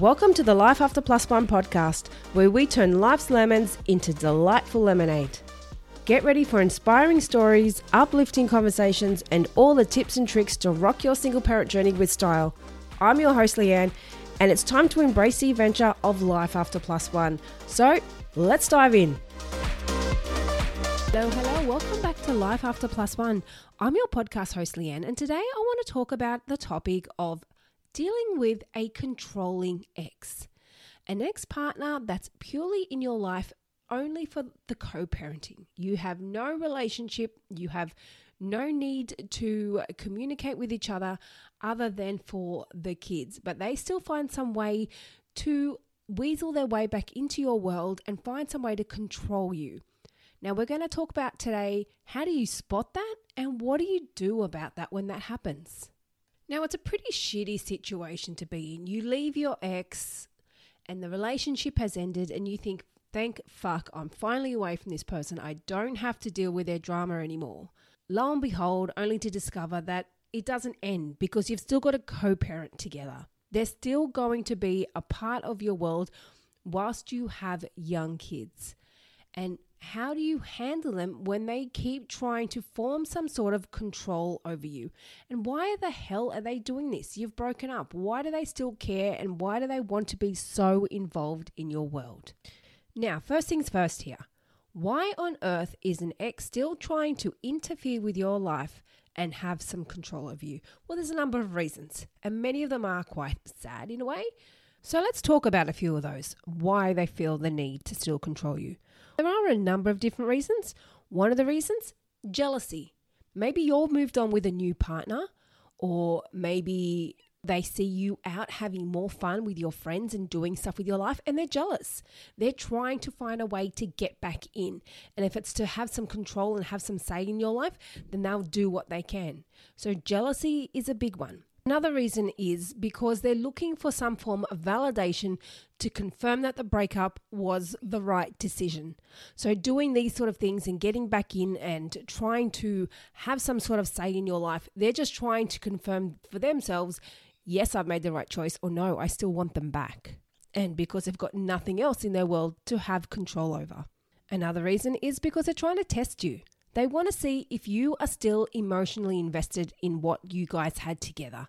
Welcome to the Life After Plus One podcast, where we turn life's lemons into delightful lemonade. Get ready for inspiring stories, uplifting conversations, and all the tips and tricks to rock your single parent journey with style. I'm your host, Leanne, and it's time to embrace the adventure of life after plus one. So let's dive in. Hello, hello, welcome back to Life After Plus One. I'm your podcast host, Leanne, and today I want to talk about the topic of dealing with a controlling ex. An ex partner that's purely in your life only for the co parenting. You have no relationship, you have no need to communicate with each other other than for the kids, but they still find some way to weasel their way back into your world and find some way to control you. Now, we're going to talk about today how do you spot that and what do you do about that when that happens? Now, it's a pretty shitty situation to be in. You leave your ex and the relationship has ended, and you think, thank fuck, I'm finally away from this person. I don't have to deal with their drama anymore. Lo and behold, only to discover that it doesn't end because you've still got a co parent together. They're still going to be a part of your world whilst you have young kids. And how do you handle them when they keep trying to form some sort of control over you? And why the hell are they doing this? You've broken up. Why do they still care? And why do they want to be so involved in your world? Now, first things first here. Why on earth is an ex still trying to interfere with your life and have some control over you? Well, there's a number of reasons, and many of them are quite sad in a way. So let's talk about a few of those, why they feel the need to still control you. There are a number of different reasons. One of the reasons, jealousy. Maybe you're moved on with a new partner, or maybe they see you out having more fun with your friends and doing stuff with your life, and they're jealous. They're trying to find a way to get back in. And if it's to have some control and have some say in your life, then they'll do what they can. So, jealousy is a big one. Another reason is because they're looking for some form of validation to confirm that the breakup was the right decision. So, doing these sort of things and getting back in and trying to have some sort of say in your life, they're just trying to confirm for themselves, yes, I've made the right choice, or no, I still want them back. And because they've got nothing else in their world to have control over. Another reason is because they're trying to test you. They want to see if you are still emotionally invested in what you guys had together.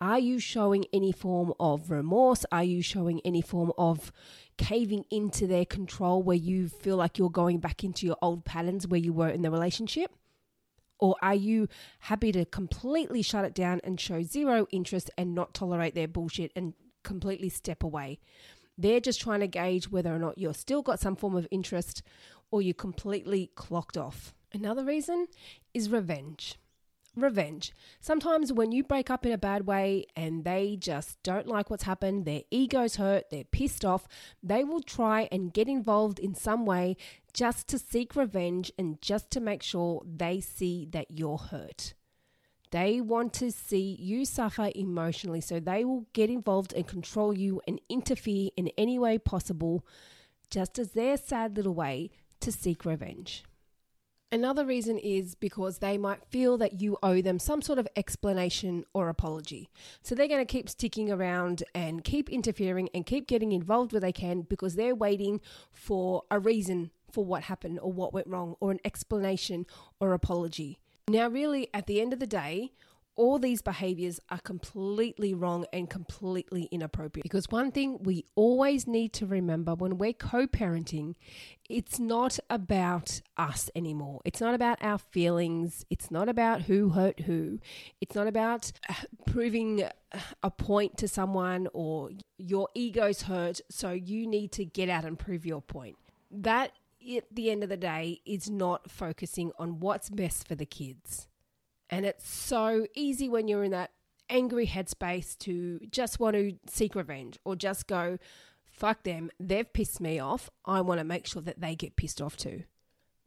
Are you showing any form of remorse? Are you showing any form of caving into their control where you feel like you're going back into your old patterns where you were in the relationship? Or are you happy to completely shut it down and show zero interest and not tolerate their bullshit and completely step away? They're just trying to gauge whether or not you're still got some form of interest or you're completely clocked off. Another reason is revenge revenge. Sometimes when you break up in a bad way and they just don't like what's happened, their ego's hurt, they're pissed off, they will try and get involved in some way just to seek revenge and just to make sure they see that you're hurt. They want to see you suffer emotionally, so they will get involved and control you and interfere in any way possible, just as their sad little way to seek revenge. Another reason is because they might feel that you owe them some sort of explanation or apology. So they're going to keep sticking around and keep interfering and keep getting involved where they can because they're waiting for a reason for what happened or what went wrong or an explanation or apology. Now, really, at the end of the day, all these behaviors are completely wrong and completely inappropriate. Because one thing we always need to remember when we're co parenting, it's not about us anymore. It's not about our feelings. It's not about who hurt who. It's not about uh, proving a point to someone or your ego's hurt, so you need to get out and prove your point. That, at the end of the day, is not focusing on what's best for the kids. And it's so easy when you're in that angry headspace to just want to seek revenge or just go, fuck them, they've pissed me off. I want to make sure that they get pissed off too.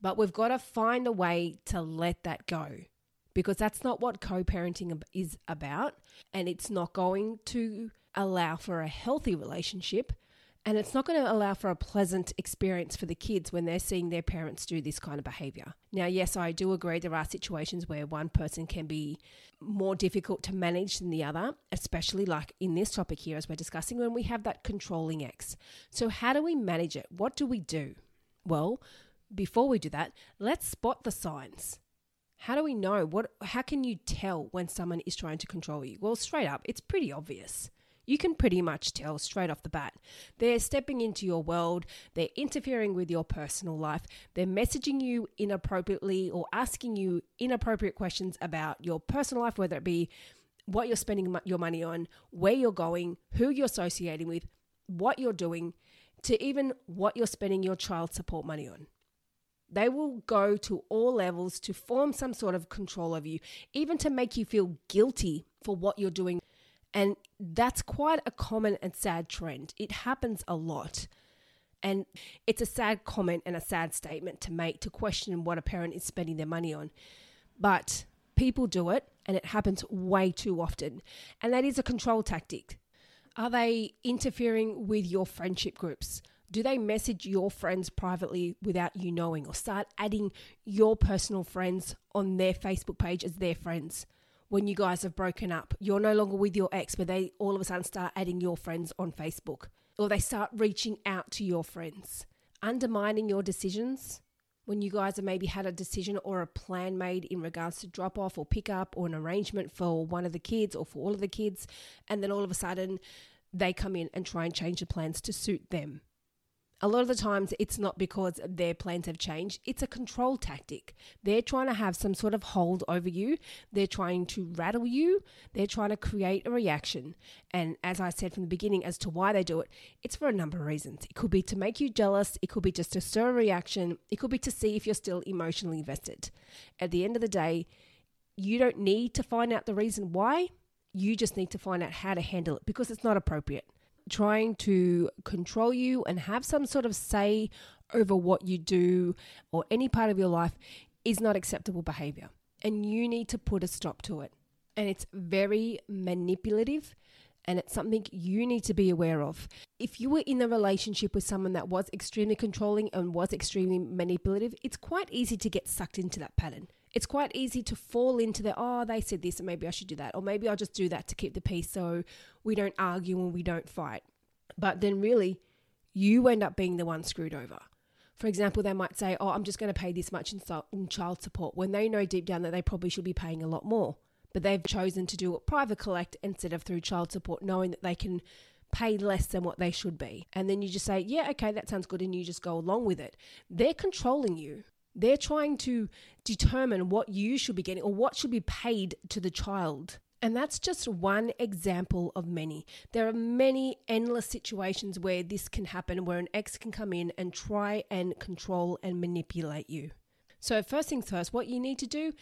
But we've got to find a way to let that go because that's not what co parenting is about. And it's not going to allow for a healthy relationship. And it's not going to allow for a pleasant experience for the kids when they're seeing their parents do this kind of behavior. Now, yes, I do agree there are situations where one person can be more difficult to manage than the other, especially like in this topic here, as we're discussing, when we have that controlling ex. So, how do we manage it? What do we do? Well, before we do that, let's spot the signs. How do we know? What how can you tell when someone is trying to control you? Well, straight up, it's pretty obvious. You can pretty much tell straight off the bat. They're stepping into your world, they're interfering with your personal life, they're messaging you inappropriately or asking you inappropriate questions about your personal life, whether it be what you're spending your money on, where you're going, who you're associating with, what you're doing, to even what you're spending your child support money on. They will go to all levels to form some sort of control over you, even to make you feel guilty for what you're doing. And that's quite a common and sad trend. It happens a lot. And it's a sad comment and a sad statement to make to question what a parent is spending their money on. But people do it, and it happens way too often. And that is a control tactic. Are they interfering with your friendship groups? Do they message your friends privately without you knowing or start adding your personal friends on their Facebook page as their friends? When you guys have broken up, you're no longer with your ex, but they all of a sudden start adding your friends on Facebook. Or they start reaching out to your friends, undermining your decisions when you guys have maybe had a decision or a plan made in regards to drop off or pick up or an arrangement for one of the kids or for all of the kids, and then all of a sudden they come in and try and change the plans to suit them a lot of the times it's not because their plans have changed, it's a control tactic. They're trying to have some sort of hold over you, they're trying to rattle you, they're trying to create a reaction. And as I said from the beginning, as to why they do it, it's for a number of reasons. It could be to make you jealous, it could be just to stir a reaction, it could be to see if you're still emotionally invested. At the end of the day, you don't need to find out the reason why. You just need to find out how to handle it because it's not appropriate trying to control you and have some sort of say over what you do or any part of your life is not acceptable behavior. And you need to put a stop to it. And it's very manipulative and it's something you need to be aware of. If you were in a relationship with someone that was extremely controlling and was extremely manipulative, it's quite easy to get sucked into that pattern it's quite easy to fall into the, oh, they said this and maybe I should do that. Or maybe I'll just do that to keep the peace so we don't argue and we don't fight. But then really, you end up being the one screwed over. For example, they might say, oh, I'm just going to pay this much in, in child support when they know deep down that they probably should be paying a lot more. But they've chosen to do it private collect instead of through child support, knowing that they can pay less than what they should be. And then you just say, yeah, okay, that sounds good. And you just go along with it. They're controlling you. They're trying to determine what you should be getting or what should be paid to the child. And that's just one example of many. There are many endless situations where this can happen, where an ex can come in and try and control and manipulate you. So, first things first, what you need to do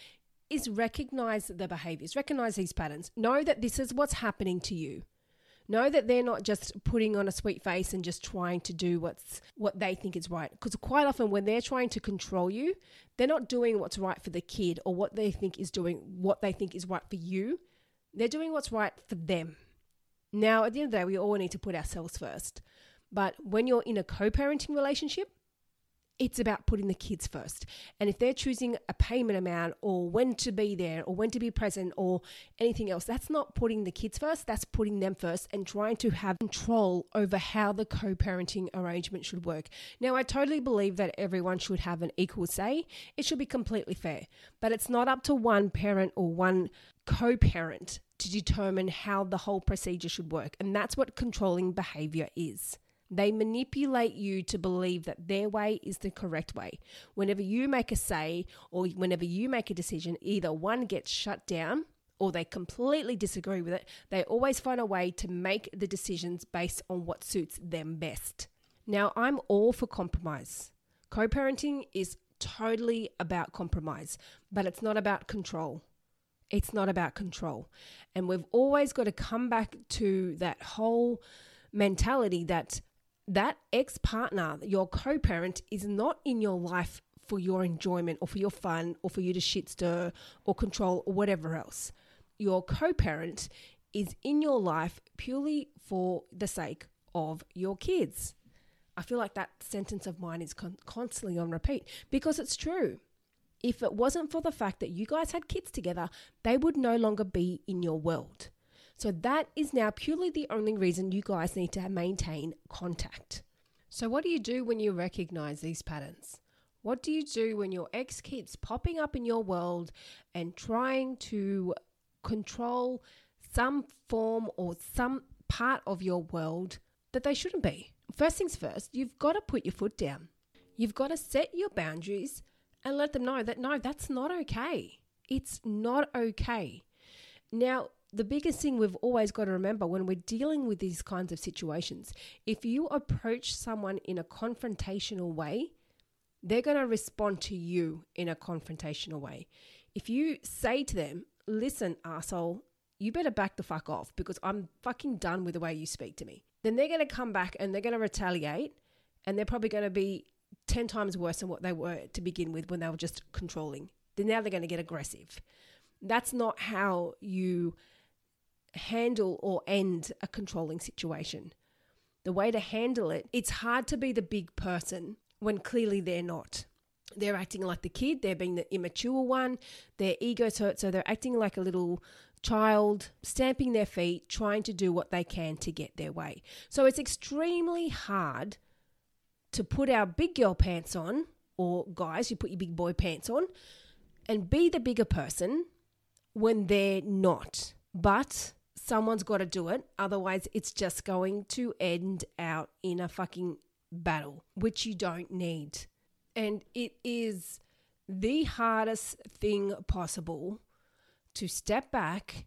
is recognize the behaviors, recognize these patterns, know that this is what's happening to you know that they're not just putting on a sweet face and just trying to do what's what they think is right. Because quite often when they're trying to control you they're not doing what's right for the kid or what they think is doing what they think is right for you. They're doing what's right for them. Now at the end of the day we all need to put ourselves first. But when you're in a co-parenting relationship it's about putting the kids first. And if they're choosing a payment amount or when to be there or when to be present or anything else, that's not putting the kids first, that's putting them first and trying to have control over how the co parenting arrangement should work. Now, I totally believe that everyone should have an equal say, it should be completely fair, but it's not up to one parent or one co parent to determine how the whole procedure should work. And that's what controlling behavior is. They manipulate you to believe that their way is the correct way. Whenever you make a say or whenever you make a decision, either one gets shut down or they completely disagree with it. They always find a way to make the decisions based on what suits them best. Now, I'm all for compromise. Co parenting is totally about compromise, but it's not about control. It's not about control. And we've always got to come back to that whole mentality that that ex partner, your co parent, is not in your life for your enjoyment or for your fun or for you to shit stir or control or whatever else. Your co parent is in your life purely for the sake of your kids. I feel like that sentence of mine is con- constantly on repeat because it's true. If it wasn't for the fact that you guys had kids together, they would no longer be in your world. So that is now purely the only reason you guys need to maintain contact. So, what do you do when you recognize these patterns? What do you do when your ex keeps popping up in your world and trying to control some form or some part of your world that they shouldn't be? First things first, you've got to put your foot down. You've got to set your boundaries and let them know that no, that's not okay. It's not okay. Now, the biggest thing we've always got to remember when we're dealing with these kinds of situations, if you approach someone in a confrontational way, they're going to respond to you in a confrontational way. If you say to them, listen, asshole, you better back the fuck off because I'm fucking done with the way you speak to me, then they're going to come back and they're going to retaliate and they're probably going to be 10 times worse than what they were to begin with when they were just controlling. Then now they're going to get aggressive. That's not how you handle or end a controlling situation. The way to handle it, it's hard to be the big person when clearly they're not. They're acting like the kid, they're being the immature one, their ego's hurt, so they're acting like a little child, stamping their feet, trying to do what they can to get their way. So it's extremely hard to put our big girl pants on, or guys, you put your big boy pants on, and be the bigger person when they're not. But someone's got to do it. Otherwise, it's just going to end out in a fucking battle, which you don't need. And it is the hardest thing possible to step back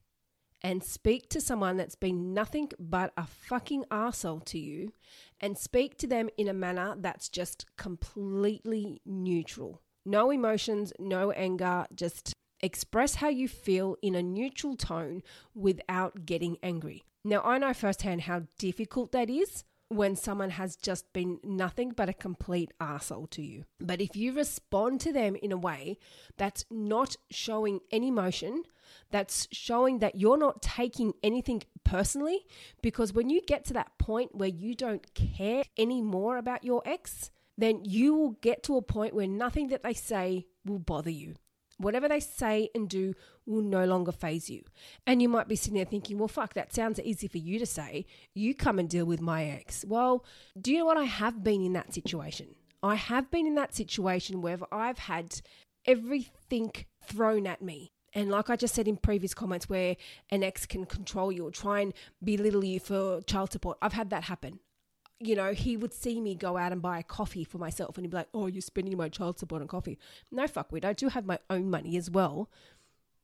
and speak to someone that's been nothing but a fucking arsehole to you and speak to them in a manner that's just completely neutral. No emotions, no anger, just express how you feel in a neutral tone without getting angry. Now, I know firsthand how difficult that is when someone has just been nothing but a complete asshole to you. But if you respond to them in a way that's not showing any emotion, that's showing that you're not taking anything personally, because when you get to that point where you don't care anymore about your ex, then you will get to a point where nothing that they say will bother you. Whatever they say and do will no longer faze you. And you might be sitting there thinking, well, fuck, that sounds easy for you to say. You come and deal with my ex. Well, do you know what? I have been in that situation. I have been in that situation where I've had everything thrown at me. And like I just said in previous comments, where an ex can control you or try and belittle you for child support, I've had that happen you know, he would see me go out and buy a coffee for myself and he'd be like, Oh, you're spending my child support on coffee. No, fuck with. I do have my own money as well.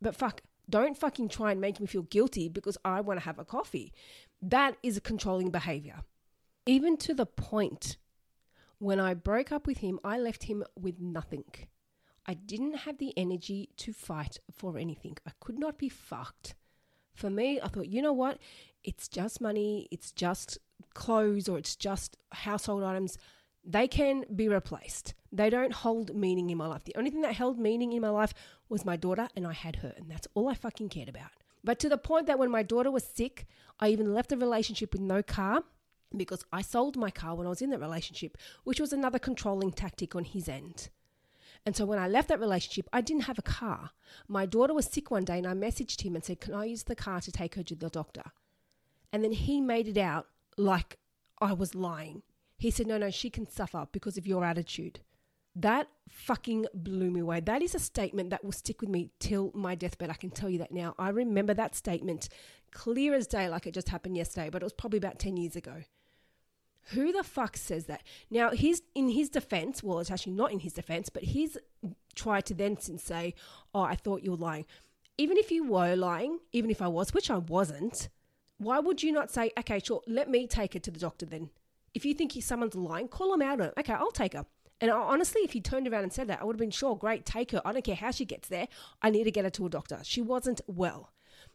But fuck, don't fucking try and make me feel guilty because I want to have a coffee. That is a controlling behavior. Even to the point when I broke up with him, I left him with nothing. I didn't have the energy to fight for anything. I could not be fucked. For me, I thought, you know what? It's just money, it's just clothes or it's just household items, they can be replaced. They don't hold meaning in my life. The only thing that held meaning in my life was my daughter, and I had her, and that's all I fucking cared about. But to the point that when my daughter was sick, I even left a relationship with no car because I sold my car when I was in that relationship, which was another controlling tactic on his end. And so when I left that relationship, I didn't have a car. My daughter was sick one day and I messaged him and said, Can I use the car to take her to the doctor? And then he made it out like I was lying. He said, No, no, she can suffer because of your attitude. That fucking blew me away. That is a statement that will stick with me till my deathbed. I can tell you that now. I remember that statement clear as day, like it just happened yesterday, but it was probably about 10 years ago. Who the fuck says that? Now, his, in his defense, well, it's actually not in his defense, but he's tried to then say, Oh, I thought you were lying. Even if you were lying, even if I was, which I wasn't, why would you not say, okay, sure, let me take her to the doctor then? If you think someone's lying, call them out. Okay, I'll take her. And honestly, if he turned around and said that, I would have been sure, great, take her. I don't care how she gets there. I need to get her to a doctor. She wasn't well.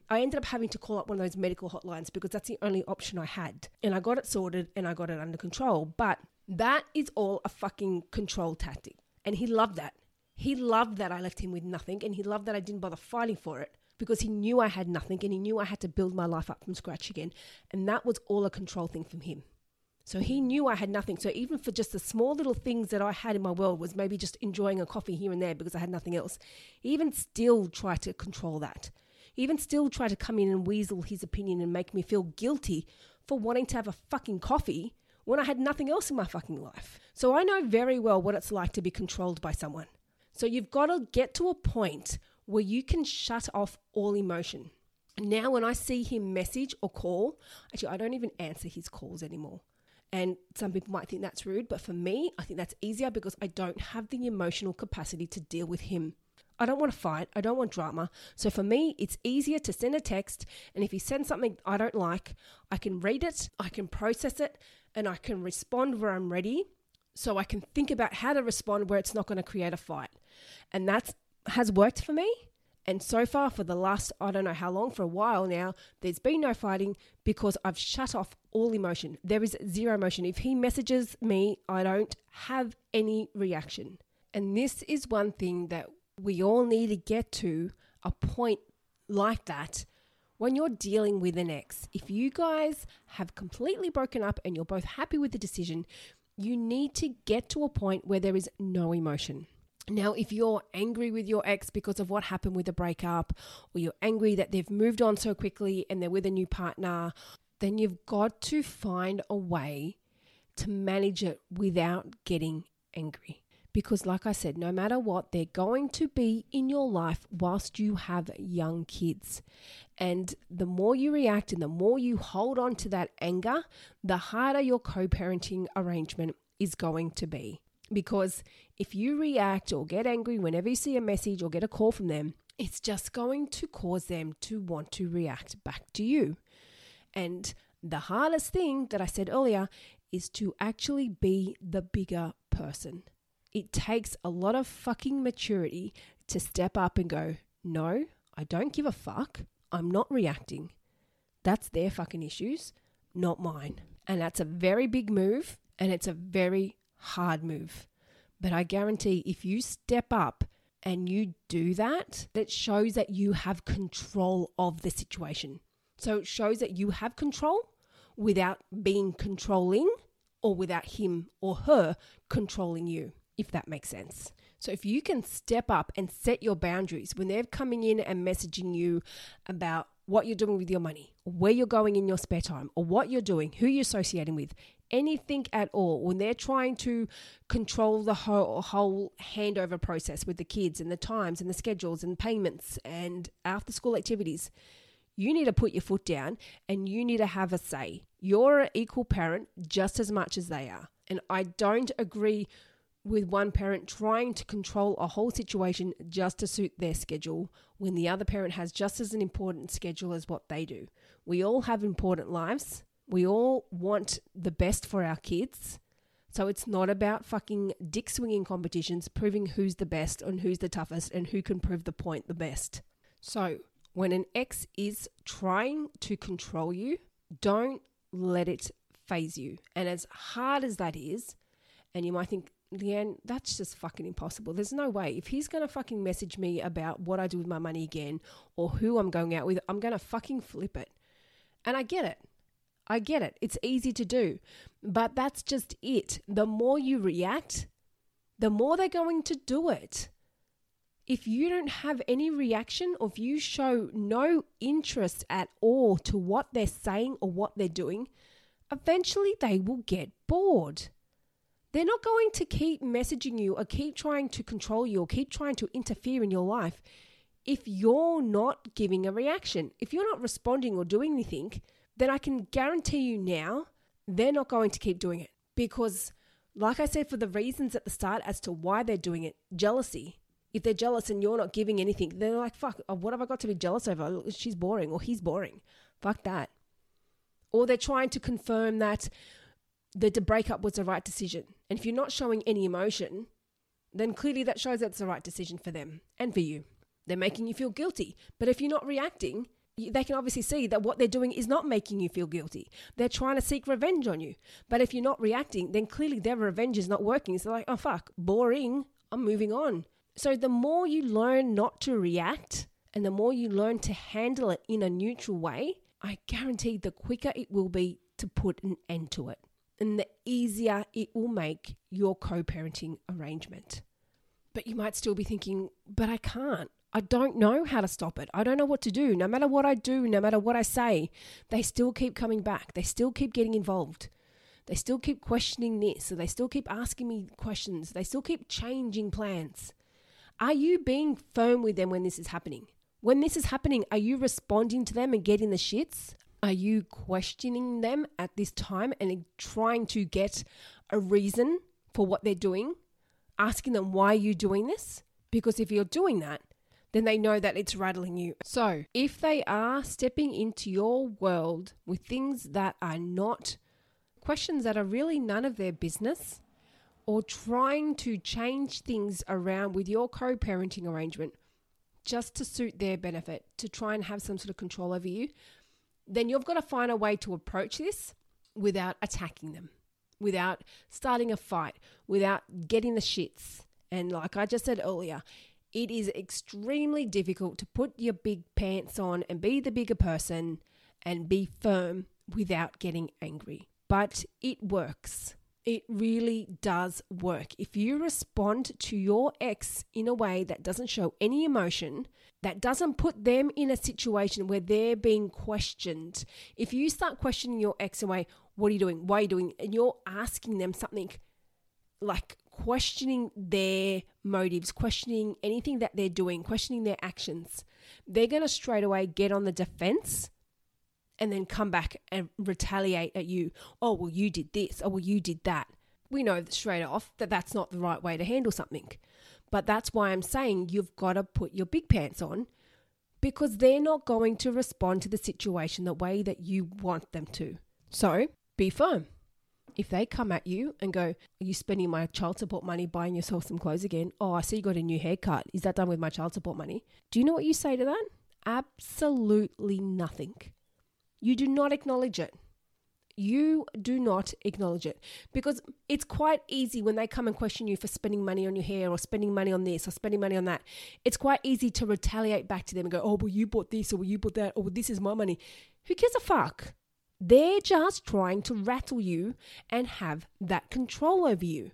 I ended up having to call up one of those medical hotlines because that's the only option I had. And I got it sorted and I got it under control. But that is all a fucking control tactic. And he loved that. He loved that I left him with nothing and he loved that I didn't bother fighting for it because he knew I had nothing and he knew I had to build my life up from scratch again. And that was all a control thing from him. So he knew I had nothing. So even for just the small little things that I had in my world was maybe just enjoying a coffee here and there because I had nothing else. He even still tried to control that. He even still tried to come in and weasel his opinion and make me feel guilty for wanting to have a fucking coffee when I had nothing else in my fucking life. So I know very well what it's like to be controlled by someone. So you've got to get to a point where you can shut off all emotion. Now, when I see him message or call, actually, I don't even answer his calls anymore. And some people might think that's rude, but for me, I think that's easier because I don't have the emotional capacity to deal with him. I don't want to fight. I don't want drama. So for me, it's easier to send a text. And if he sends something I don't like, I can read it, I can process it, and I can respond where I'm ready. So I can think about how to respond where it's not going to create a fight. And that has worked for me. And so far, for the last, I don't know how long, for a while now, there's been no fighting because I've shut off all emotion. There is zero emotion. If he messages me, I don't have any reaction. And this is one thing that we all need to get to a point like that when you're dealing with an ex. If you guys have completely broken up and you're both happy with the decision, you need to get to a point where there is no emotion. Now, if you're angry with your ex because of what happened with the breakup, or you're angry that they've moved on so quickly and they're with a new partner, then you've got to find a way to manage it without getting angry. Because, like I said, no matter what, they're going to be in your life whilst you have young kids. And the more you react and the more you hold on to that anger, the harder your co parenting arrangement is going to be. Because if you react or get angry whenever you see a message or get a call from them, it's just going to cause them to want to react back to you. And the hardest thing that I said earlier is to actually be the bigger person. It takes a lot of fucking maturity to step up and go, no, I don't give a fuck. I'm not reacting. That's their fucking issues, not mine. And that's a very big move and it's a very hard move. But I guarantee if you step up and you do that, that shows that you have control of the situation. So it shows that you have control without being controlling or without him or her controlling you if that makes sense. So if you can step up and set your boundaries when they're coming in and messaging you about what you're doing with your money, where you're going in your spare time, or what you're doing, who you're associating with, anything at all, when they're trying to control the whole, whole handover process with the kids and the times and the schedules and payments and after school activities, you need to put your foot down and you need to have a say. You're an equal parent just as much as they are. And I don't agree with one parent trying to control a whole situation just to suit their schedule when the other parent has just as an important schedule as what they do. We all have important lives. We all want the best for our kids. So it's not about fucking dick swinging competitions, proving who's the best and who's the toughest and who can prove the point the best. So when an ex is trying to control you, don't let it faze you. And as hard as that is, and you might think, Leanne, that's just fucking impossible. There's no way. If he's to fucking message me about what I do with my money again or who I'm going out with, I'm to fucking flip it. And I get it. I get it. It's easy to do. But that's just it. The more you react, the more they're going to do it. If you don't have any reaction or if you show no interest at all to what they're saying or what they're doing, eventually they will get bored. They're not going to keep messaging you or keep trying to control you or keep trying to interfere in your life if you're not giving a reaction. If you're not responding or doing anything, then I can guarantee you now they're not going to keep doing it because, like I said, for the reasons at the start as to why they're doing it jealousy. If they're jealous and you're not giving anything, they're like, fuck, uh, what have I got to be jealous over? She's boring or he's boring. Fuck that. Or they're trying to confirm that the, the breakup was the right decision. And if you're not showing any emotion, then clearly that shows that's the right decision for them and for you. They're making you feel guilty. But if you're not reacting, they can obviously see that what they're doing is not making you feel guilty. They're trying to seek revenge on you. But if you're not reacting, then clearly their revenge is not working. So, like, oh, fuck, boring. I'm moving on. So, the more you learn not to react and the more you learn to handle it in a neutral way, I guarantee the quicker it will be to put an end to it. and the easier it will make your co parenting arrangement. But you might still be thinking, but I can't. I don't know how to stop it. I don't know what to do. No matter what I do, no matter what I say, they still keep coming back. They still keep getting involved. They still keep questioning this. So they still keep asking me questions. They still keep changing plans. Are you being firm with them when this is happening? When this is happening, are you responding to them and getting the shits? Are you questioning them at this time and trying to get a reason for what they're doing? Asking them why are you doing this? Because if you're doing that, then they know that it's rattling you. So, if they are stepping into your world with things that are not questions that are really none of their business, or trying to change things around with your co parenting arrangement just to suit their benefit, to try and have some sort of control over you, then you've got to find a way to approach this without attacking them, without starting a fight, without getting the shits. And like I just said earlier, it is extremely difficult to put your big pants on and be the bigger person and be firm without getting angry. But it works. It really does work. If you respond to your ex in a way that doesn't show any emotion, that doesn't put them in a situation where they're being questioned. If you start questioning your ex away, what are you doing? Why are you doing? And you're asking them something like questioning their motives, questioning anything that they're doing, questioning their actions, they're going to straight away get on the defense and then come back and retaliate at you. Oh, well, you did this. Oh, well, you did that. We know straight off that that's not the right way to handle something. But that's why I'm saying you've got to put your big pants on because they're not going to respond to the situation the way that you want them to. So be firm if they come at you and go, Are you spending my child support money buying yourself some clothes again? Oh, I see you got a new haircut. Is that done with my child support money? Do you know what you say to that? Absolutely nothing. You do not acknowledge it. You do not acknowledge it because it's quite easy when they come and question you for spending money on your hair or spending money on this or spending money on that. It's quite easy to retaliate back to them and go, Oh, well, you bought this or well, you bought that or well, this is my money. Who gives a fuck? They're just trying to rattle you and have that control over you.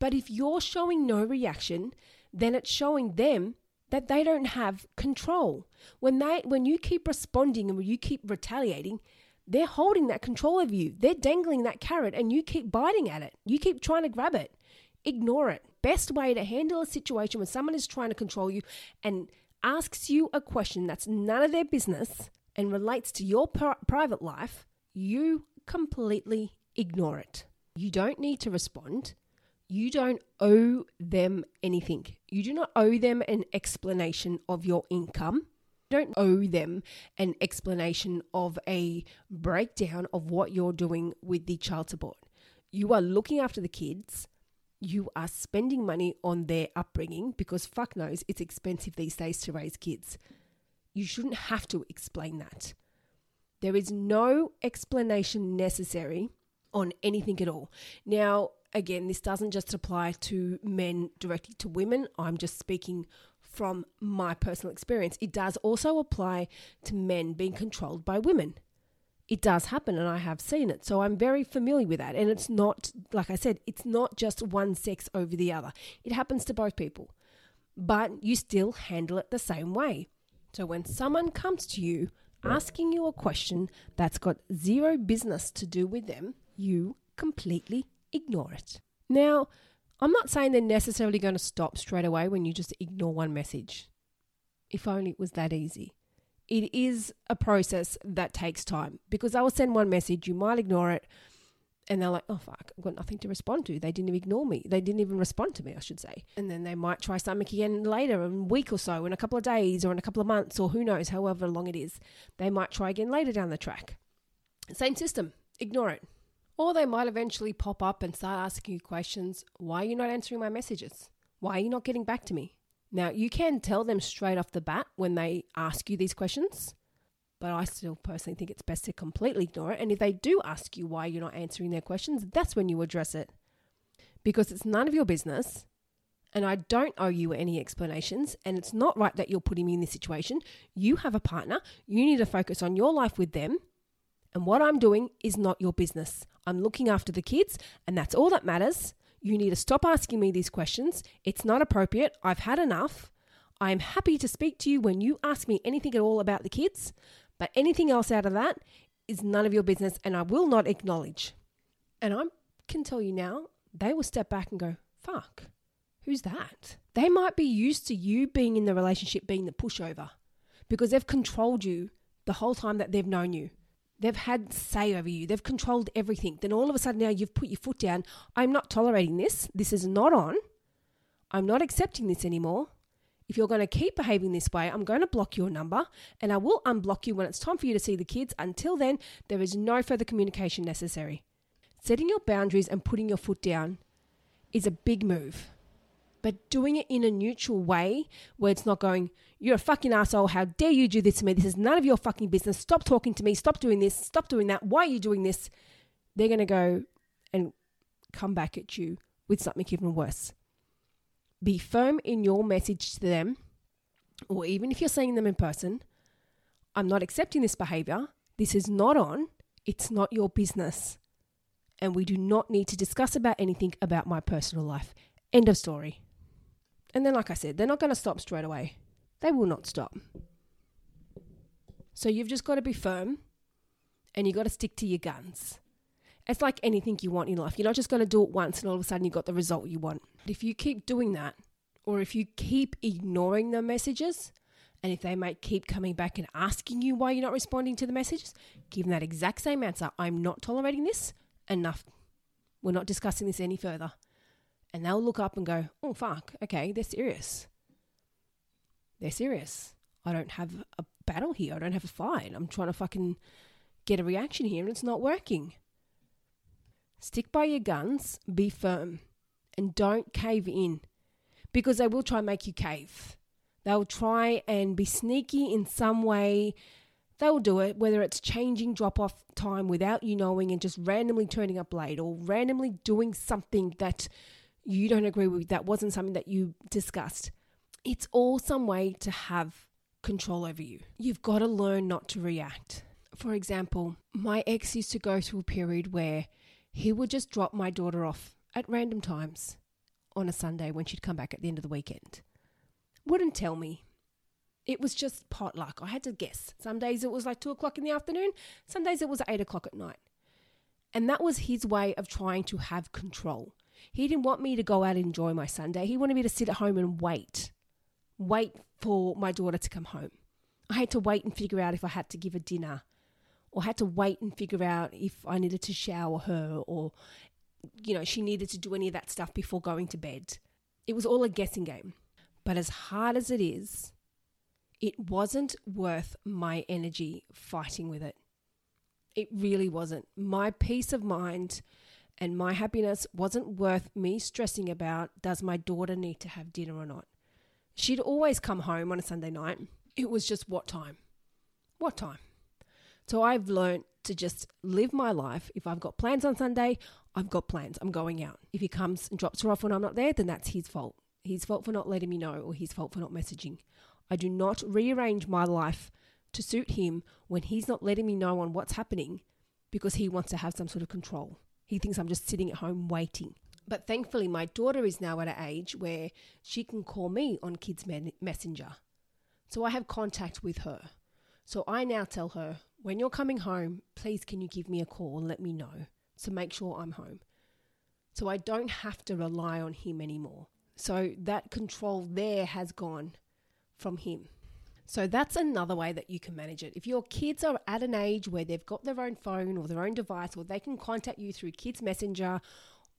But if you're showing no reaction, then it's showing them that they don't have control. When they when you keep responding and when you keep retaliating, they're holding that control over you. They're dangling that carrot and you keep biting at it. You keep trying to grab it. Ignore it. Best way to handle a situation when someone is trying to control you and asks you a question that's none of their business and relates to your private life, you completely ignore it. You don't need to respond. You don't owe them anything. You do not owe them an explanation of your income. You don't owe them an explanation of a breakdown of what you're doing with the child support. You are looking after the kids. You are spending money on their upbringing because fuck knows it's expensive these days to raise kids. You shouldn't have to explain that. There is no explanation necessary on anything at all. Now, again, this doesn't just apply to men directly to women. I'm just speaking from my personal experience. It does also apply to men being controlled by women. It does happen, and I have seen it. So I'm very familiar with that. And it's not, like I said, it's not just one sex over the other, it happens to both people. But you still handle it the same way. So when someone comes to you asking you a question that's got zero business to do with them, you completely ignore it. Now, I'm not saying they're necessarily going to stop straight away when you just ignore one message. If only it was that easy. It is a process that takes time because I will send one message, you might ignore it, and they're like, oh, fuck, I've got nothing to respond to. They didn't even ignore me. They didn't even respond to me, I should say. And then they might try something again later, in a week or so, in a couple of days, or in a couple of months, or who knows, however long it is. They might try again later down the track. Same system, ignore it. Or they might eventually pop up and start asking you questions Why are you not answering my messages? Why are you not getting back to me? Now, you can tell them straight off the bat when they ask you these questions but I still personally think it's best to completely ignore it. And if they do ask you why you're not answering their questions, that's when you address it. Because it's none of your business, and I don't owe you any explanations, and it's not right that you're putting me in this situation. You have a partner, you need to focus on your life with them And what I'm doing is not your business. I'm looking after the kids, and that's all that matters. You need to stop asking me these questions. It's not appropriate. I've had enough. I am happy to speak to you when you ask me anything at all about the kids, but anything else out of that is none of your business and I will not acknowledge. And I can tell you now, they will step back and go, fuck, who's that? They might be used to you being in the relationship being the pushover because they've controlled you the whole time that they've known you. They've had say over you. They've controlled everything. Then all of a sudden now you've put your foot down. I'm not tolerating this. This is not on. I'm not accepting this anymore. If you're going to keep behaving this way, I'm going to block your number and I will unblock you when it's time for you to see the kids. Until then, there is no further communication necessary. Setting your boundaries and putting your foot down is a big move. But doing it in a neutral way where it's not going, you're a fucking asshole. How dare you do this to me? This is none of your fucking business. Stop talking to me. Stop doing this. Stop doing that. Why are you doing this? They're going to go and come back at you with something even worse. Be firm in your message to them, or even if you're seeing them in person, I'm not accepting this behavior. This is not on. It's not your business. And we do not need to discuss about anything about my personal life. End of story. And then, like I said, they're not going to stop straight away. They will not stop. So you've just got to be firm and you've got to stick to your guns. It's like anything you want in life. You're not just going to do it once and all of a sudden you got the result you want. If you keep doing that, or if you keep ignoring the messages, and if they might keep coming back and asking you why you're not responding to the messages, give them that exact same answer. I'm not tolerating this. Enough. We're not discussing this any further. And they'll look up and go, oh, fuck, okay, they're serious. They're serious. I don't have a battle here. I don't have a fight. I'm trying to fucking get a reaction here and it's not working. Stick by your guns, be firm, and don't cave in because they will try and make you cave. They'll try and be sneaky in some way. They'll do it, whether it's changing drop off time without you knowing and just randomly turning up late or randomly doing something that you don't agree with, that wasn't something that you discussed. It's all some way to have control over you. You've got to learn not to react. For example, my ex used to go through a period where he would just drop my daughter off at random times on a Sunday when she'd come back at the end of the weekend. Wouldn't tell me. It was just potluck. I had to guess. Some days it was like two o'clock in the afternoon, some days it was eight o'clock at night. And that was his way of trying to have control. He didn't want me to go out and enjoy my Sunday. He wanted me to sit at home and wait. Wait for my daughter to come home. I had to wait and figure out if I had to give her dinner or had to wait and figure out if I needed to shower her or, you know, she needed to do any of that stuff before going to bed. It was all a guessing game. But as hard as it is, it wasn't worth my energy fighting with it. It really wasn't. My peace of mind and my happiness wasn't worth me stressing about does my daughter need to have dinner or not. She'd always come home on a Sunday night. It was just what time? What time? So I've learned to just live my life. If I've got plans on Sunday, I've got plans. I'm going out. If he comes and drops her off when I'm not there, then that's his fault. His fault for not letting me know or his fault for not messaging. I do not rearrange my life to suit him when he's not letting me know on what's happening because he wants to have some sort of control. He thinks I'm just sitting at home waiting. But thankfully, my daughter is now at an age where she can call me on Kids Messenger. So I have contact with her. So I now tell her when you're coming home, please can you give me a call and let me know to make sure I'm home. So I don't have to rely on him anymore. So that control there has gone from him. So that's another way that you can manage it. If your kids are at an age where they've got their own phone or their own device, or they can contact you through Kids Messenger,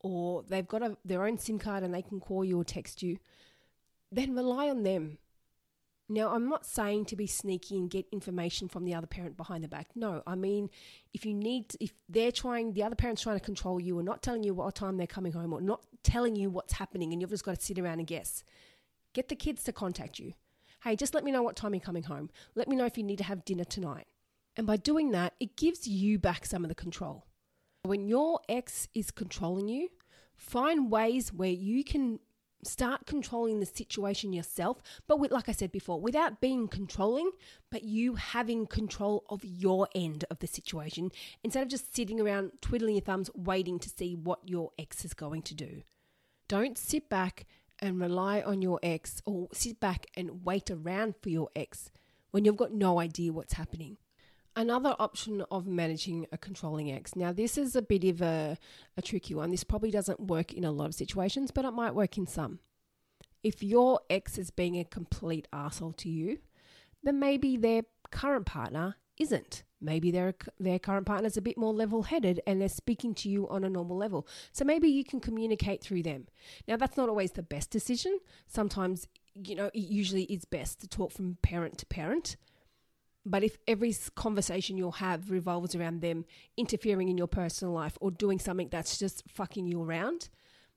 or they've got a, their own SIM card and they can call you or text you, then rely on them. Now, I'm not saying to be sneaky and get information from the other parent behind the back. No, I mean, if you need, if they're trying, the other parent's trying to control you or not telling you what time they're coming home or not telling you what's happening and you've just got to sit around and guess, get the kids to contact you. Hey, just let me know what time you're coming home. Let me know if you need to have dinner tonight. And by doing that, it gives you back some of the control. When your ex is controlling you, find ways where you can start controlling the situation yourself but with like i said before without being controlling but you having control of your end of the situation instead of just sitting around twiddling your thumbs waiting to see what your ex is going to do. Don't sit back and rely on your ex or sit back and wait around for your ex when you've got no idea what's happening Another option of managing a controlling ex. Now, this is a bit of a, a tricky one. This probably doesn't work in a lot of situations, but it might work in some. If your ex is being a complete asshole to you, then maybe their current partner isn't. Maybe their their current partner is a bit more level-headed and they're speaking to you on a normal level. So maybe you can communicate through them. Now that's not always the best decision. Sometimes, you know, it usually is best to talk from parent to parent but if every conversation you'll have revolves around them interfering in your personal life or doing something that's just fucking you around,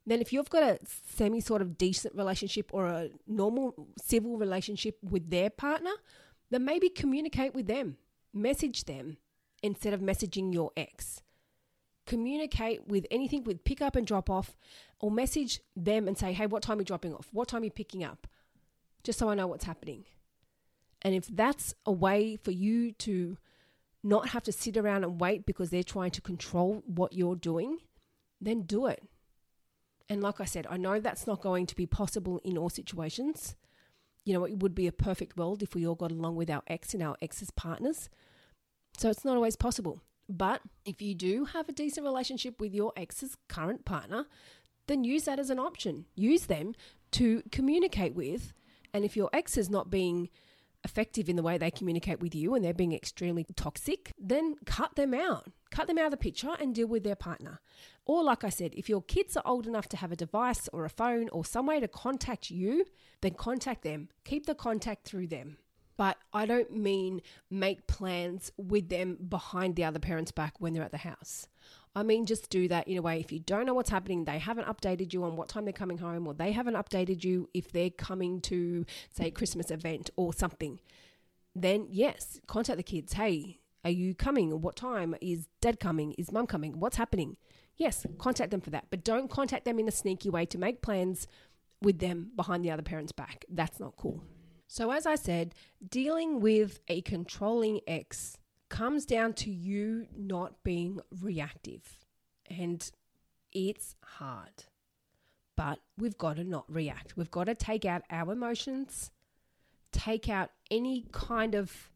then if you've got a semi sort of decent relationship or a normal civil relationship with their partner, then maybe communicate with them, message them instead of messaging your ex. Communicate with anything with pick up and drop off, or message them and say, hey, what time are you dropping off? What time are you picking up? Just so I know what's happening. And if that's a way for you to not have to sit around and wait because they're trying to control what you're doing, then do it. And like I said, I know that's not going to be possible in all situations. You know, it would be a perfect world if we all got along with our ex and our ex's partners. So it's not always possible. But if you do have a decent relationship with your ex's current partner, then use that as an option. Use them to communicate with. And if your ex is not being effective in the way they communicate with you and they're being extremely toxic, then cut them out. Cut them out of the picture and deal with their partner. Or, like I said, if your kids are old enough to have a device or a phone or some way to contact you, then contact them. Keep the contact through them. But I don't mean make plans with them behind the other parent's back when they're at the house. I mean, just do that in a way. If you don't know what's happening, they haven't updated you on what time they're coming home, or they haven't updated you if they're coming to, say, a Christmas event or something, then yes, contact the kids. Hey, are you coming? What time? Is dad coming? Is mum coming? What's happening? Yes, contact them for that. But don't contact them in a sneaky way to make plans with them behind the other parent's back. That's not cool. So, as I said, dealing with a controlling ex comes down to you not being reactive. And it's hard. But we've got to not react. We've got to take out our emotions, take out any kind of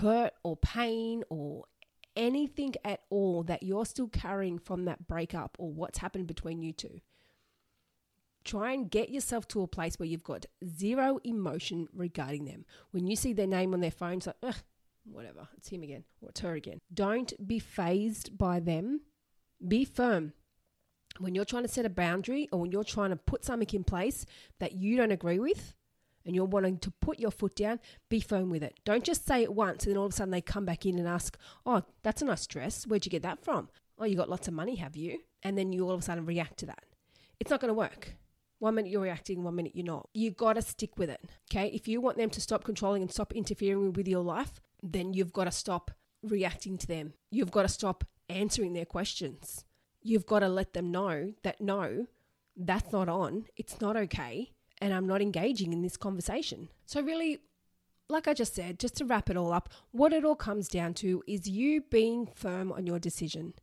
hurt or pain or anything at all that you're still carrying from that breakup or what's happened between you two. Try and get yourself to a place where you've got zero emotion regarding them. When you see their name on their phone, it's like, ugh, whatever, it's him again or it's her again. Don't be fazed by them. Be firm. When you're trying to set a boundary or when you're trying to put something in place that you don't agree with and you're wanting to put your foot down, be firm with it. Don't just say it once and then all of a sudden they come back in and ask, Oh, that's a nice dress. Where'd you get that from? Oh, you got lots of money, have you? And then you all of a sudden react to that. It's not going to work. One minute you're reacting, one minute you're not. You got to stick with it. Okay. If you want them to stop controlling and stop interfering with your life, then you've got to stop reacting to them. You've got to stop answering their questions. You've got to let them know that no, that's not on. It's not okay. And I'm not engaging in this conversation. So, really, like I just said, just to wrap it all up, what it all comes down to is you being firm on your decision.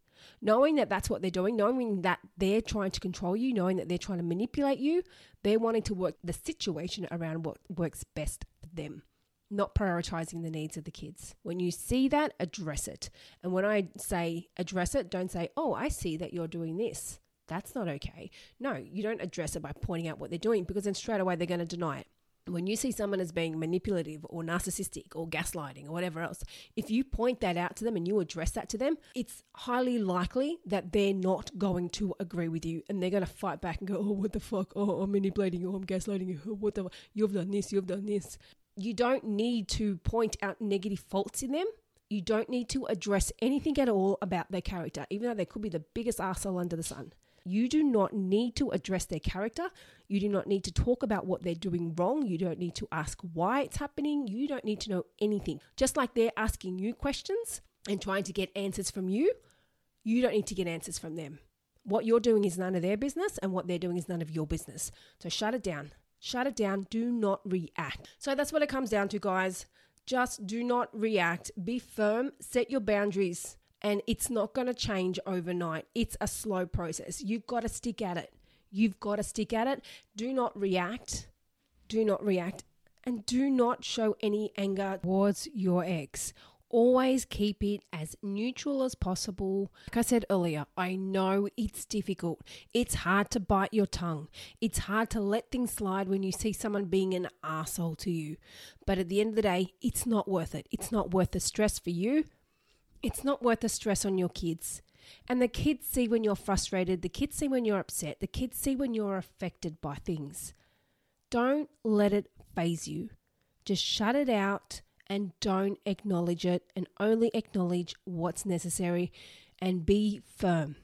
Knowing that that's what they're doing, knowing that they're trying to control you, knowing that they're trying to manipulate you, they're wanting to work the situation around what works best for them not prioritizing the needs of the kids. When you see that, address it. And when I say address it, don't say, oh, I see that you're doing this. That's not okay. No, you don't address it by pointing out what they're doing because then straight away they're going to deny it. When you see someone as being manipulative or narcissistic or gaslighting or whatever else, if you point that out to them and you address that to them, it's highly likely that they're not going to agree with you and they're going to fight back and go, Oh, what the fuck? Oh, I'm manipulating you. I'm gaslighting you. Oh, what the? You've done this. You've done this you don't need to point out negative faults in them. You don't need to address anything at all about their character, even though they could be the biggest asshole under the sun. You do not need to address their character. You do not need to talk about what they're doing wrong. You don't need to ask why it's happening. You don't need to know anything. Just like they're asking you questions and trying to get answers from you, you don't need to get answers from them. What you're doing is none of their business, and what they're doing is none of your business. So shut it down. Shut it down. Do not react. So that's what it comes down to, guys. Just do not react. Be firm. Set your boundaries. And it's not going to change overnight. It's a slow process. You've got to stick at it. You've got to stick at it. Do not react. Do not react. And do not show any anger towards your ex always keep it as neutral as possible. Like I said earlier, I know it's difficult. It's hard to bite your tongue. It's hard to let things slide when you see someone being an asshole to you. But at the end of the day, it's not worth it. It's not worth the stress for you. It's not worth the stress on your kids. And the kids see when you're frustrated, the kids see when you're upset, the kids see when you're affected by things. Don't let it faze you. Just shut it out and don't acknowledge it and only acknowledge what's necessary and be firm.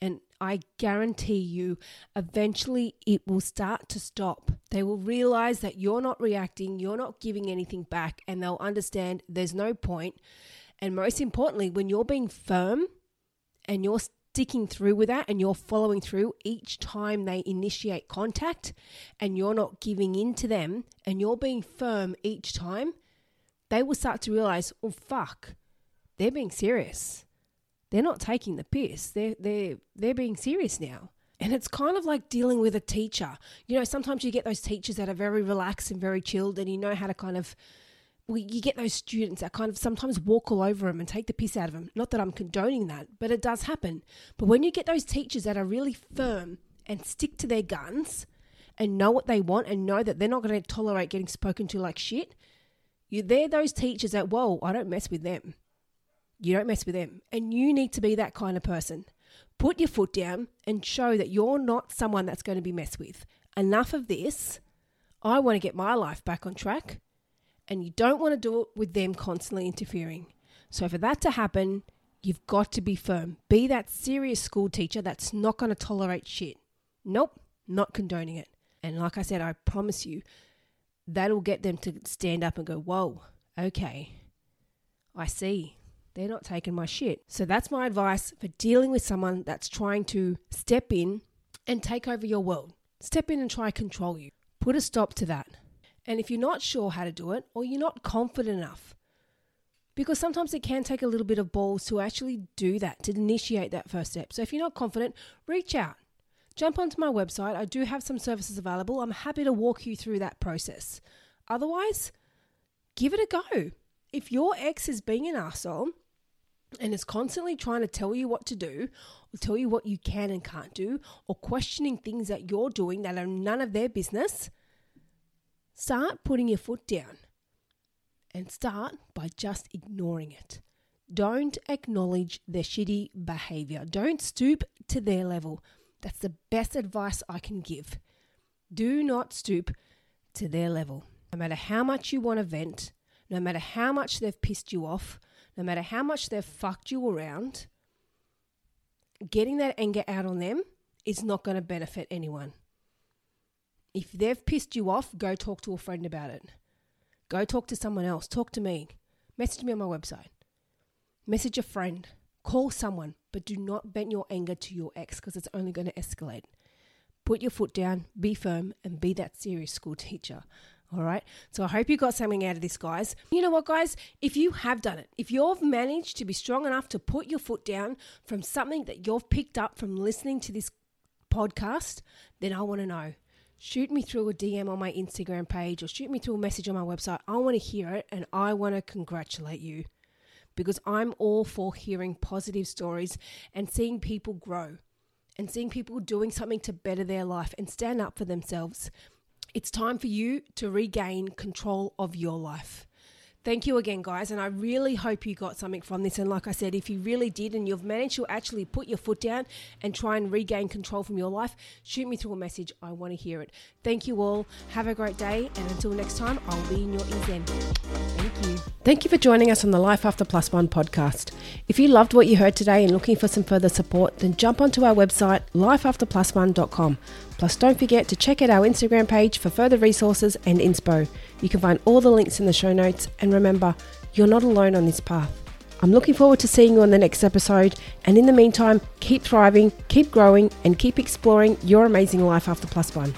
And I guarantee you, eventually it will start to stop. They will realize that you're not reacting, you're not giving anything back, and they'll understand there's no point. And most importantly, when you're being firm and you're sticking through with that and you're following through each time they initiate contact and you're not giving in to them and you're being firm each time, they will start to realize, oh fuck, they're being serious. They're not taking the piss. They're they're they're being serious now. And it's kind of like dealing with a teacher. You know, sometimes you get those teachers that are very relaxed and very chilled, and you know how to kind of, well, you get those students that kind of sometimes walk all over them and take the piss out of them. Not that I'm condoning that, but it does happen. But when you get those teachers that are really firm and stick to their guns and know what they want and know that they're not going to tolerate getting spoken to like shit, you, they're those teachers that, whoa, I don't mess with them. You don't mess with them. And you need to be that kind of person. Put your foot down and show that you're not someone that's going to be messed with. Enough of this. I want to get my life back on track. And you don't want to do it with them constantly interfering. So, for that to happen, you've got to be firm. Be that serious school teacher that's not going to tolerate shit. Nope, not condoning it. And like I said, I promise you, that'll get them to stand up and go, Whoa, okay, I see. They're not taking my shit. So that's my advice for dealing with someone that's trying to step in and take over your world. Step in and try control you. Put a stop to that. And if you're not sure how to do it or you're not confident enough, because sometimes it can take a little bit of balls to actually do that, to initiate that first step. So if you're not confident, reach out jump onto my website. I do have some services available. I'm happy to walk you through that process. Otherwise, give it a go. If your ex is being an asshole and is constantly trying to tell you what to do, or tell you what you can and can't do, or questioning things that you're doing that are none of their business, start putting your foot down and start by just ignoring it. Don't acknowledge their shitty behavior. Don't stoop to their level. That's the best advice I can give. Do not stoop to their level. No matter how much you want to vent, no matter how much they've pissed you off, no matter how much they've fucked you around, getting that anger out on them is not going to benefit anyone. If they've pissed you off, go talk to a friend about it. Go talk to someone else. Talk to me. Message me on my website. Message a friend. Call someone, but do not vent your anger to your ex because it's only going to escalate. Put your foot down, be firm, and be that serious school teacher. All right. So I hope you got something out of this, guys. You know what, guys? If you have done it, if you've managed to be strong enough to put your foot down from something that you've picked up from listening to this podcast, then I want to know. Shoot me through a DM on my Instagram page or shoot me through a message on my website. I want to hear it and I want to congratulate you because I'm all for hearing positive stories and seeing people grow and seeing people doing something to better their life and stand up for themselves. It's time for you to regain control of your life. Thank you again, guys. And I really hope you got something from this. And like I said, if you really did and you've managed to actually put your foot down and try and regain control from your life, shoot me through a message. I want to hear it. Thank you all. Have a great day. And until next time, I'll be in your ears. Thank you. Thank you for joining us on the Life After Plus One podcast. If you loved what you heard today and looking for some further support, then jump onto our website, lifeafterplusone.com. Plus, don't forget to check out our Instagram page for further resources and inspo. You can find all the links in the show notes. And remember, you're not alone on this path. I'm looking forward to seeing you on the next episode. And in the meantime, keep thriving, keep growing, and keep exploring your amazing life after plus one.